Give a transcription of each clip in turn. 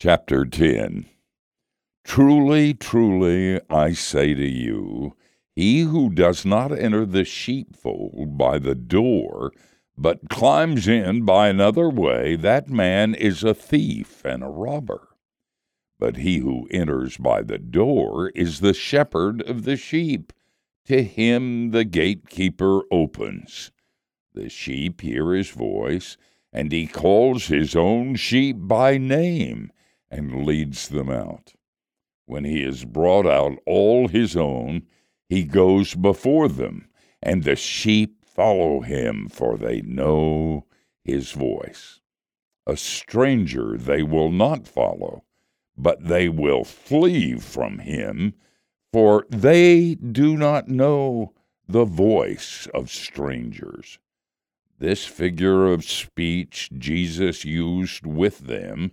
Chapter 10 Truly, truly, I say to you, he who does not enter the sheepfold by the door, but climbs in by another way, that man is a thief and a robber. But he who enters by the door is the shepherd of the sheep. To him the gatekeeper opens. The sheep hear his voice, and he calls his own sheep by name and leads them out. When he has brought out all his own, he goes before them, and the sheep follow him, for they know his voice. A stranger they will not follow, but they will flee from him, for they do not know the voice of strangers. This figure of speech Jesus used with them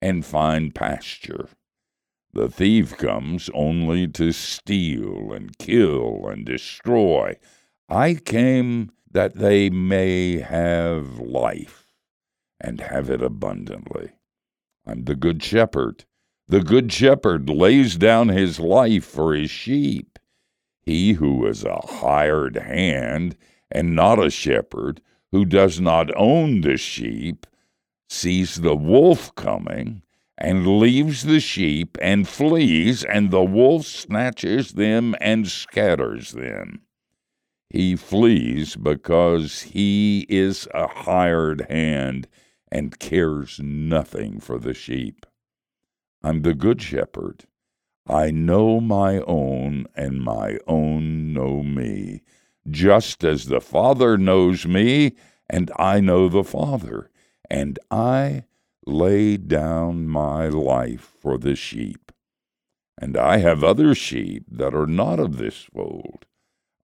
and find pasture. The thief comes only to steal and kill and destroy. I came that they may have life and have it abundantly. I'm the good shepherd. The good shepherd lays down his life for his sheep. He who is a hired hand and not a shepherd, who does not own the sheep, sees the wolf coming and leaves the sheep and flees, and the wolf snatches them and scatters them. He flees because he is a hired hand and cares nothing for the sheep. I'm the good shepherd. I know my own, and my own know me, just as the Father knows me, and I know the Father and I lay down my life for the sheep. And I have other sheep that are not of this fold.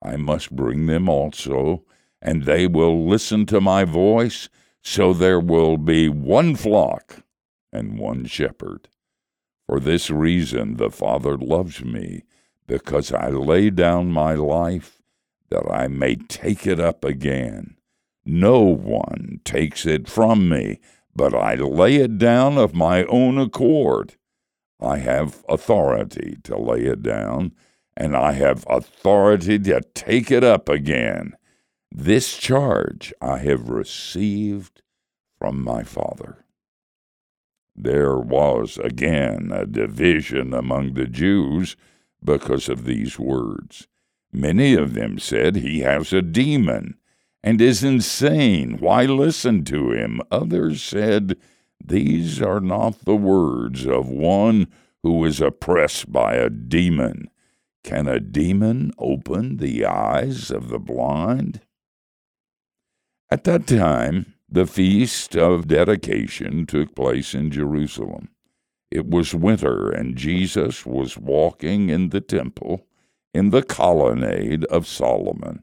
I must bring them also, and they will listen to my voice, so there will be one flock and one shepherd. For this reason the Father loves me, because I lay down my life that I may take it up again. No one takes it from me, but I lay it down of my own accord. I have authority to lay it down, and I have authority to take it up again. This charge I have received from my Father. There was again a division among the Jews because of these words. Many of them said, He has a demon and is insane. Why listen to him? Others said, These are not the words of one who is oppressed by a demon. Can a demon open the eyes of the blind? At that time, the feast of dedication took place in Jerusalem. It was winter, and Jesus was walking in the temple in the colonnade of Solomon.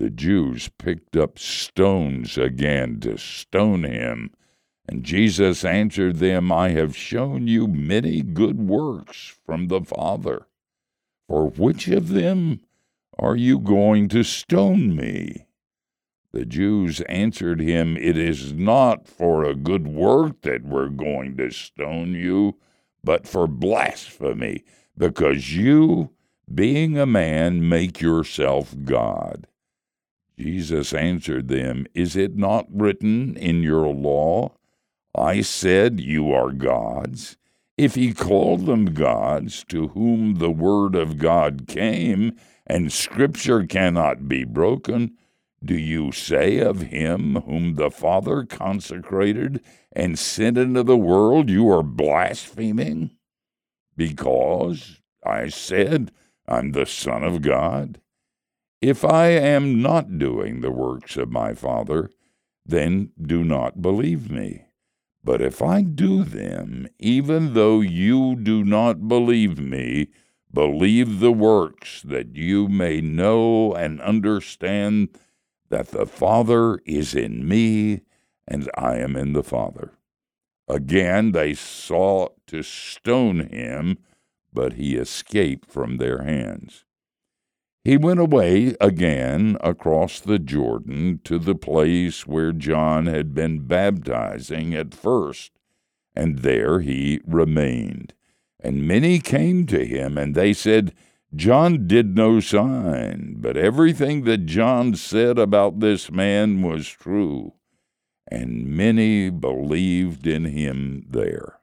the Jews picked up stones again to stone him, And Jesus answered them, I have shown you many good works from the Father. For which of them are you going to stone me? The Jews answered him, It is not for a good work that we're going to stone you, but for blasphemy, because you, being a man, make yourself God. Jesus answered them, Is it not written in your law? I said, You are gods. If he called them gods, to whom the word of God came, and scripture cannot be broken, do you say of him whom the Father consecrated and sent into the world, You are blaspheming? Because I said, I'm the Son of God. If I am not doing the works of my Father, then do not believe me. But if I do them, even though you do not believe me, believe the works, that you may know and understand that the Father is in me and I am in the Father. Again, they sought to stone him, but he escaped from their hands. He went away again across the Jordan to the place where John had been baptizing at first, and there he remained. And many came to him, and they said, John did no sign, but everything that John said about this man was true, and many believed in him there.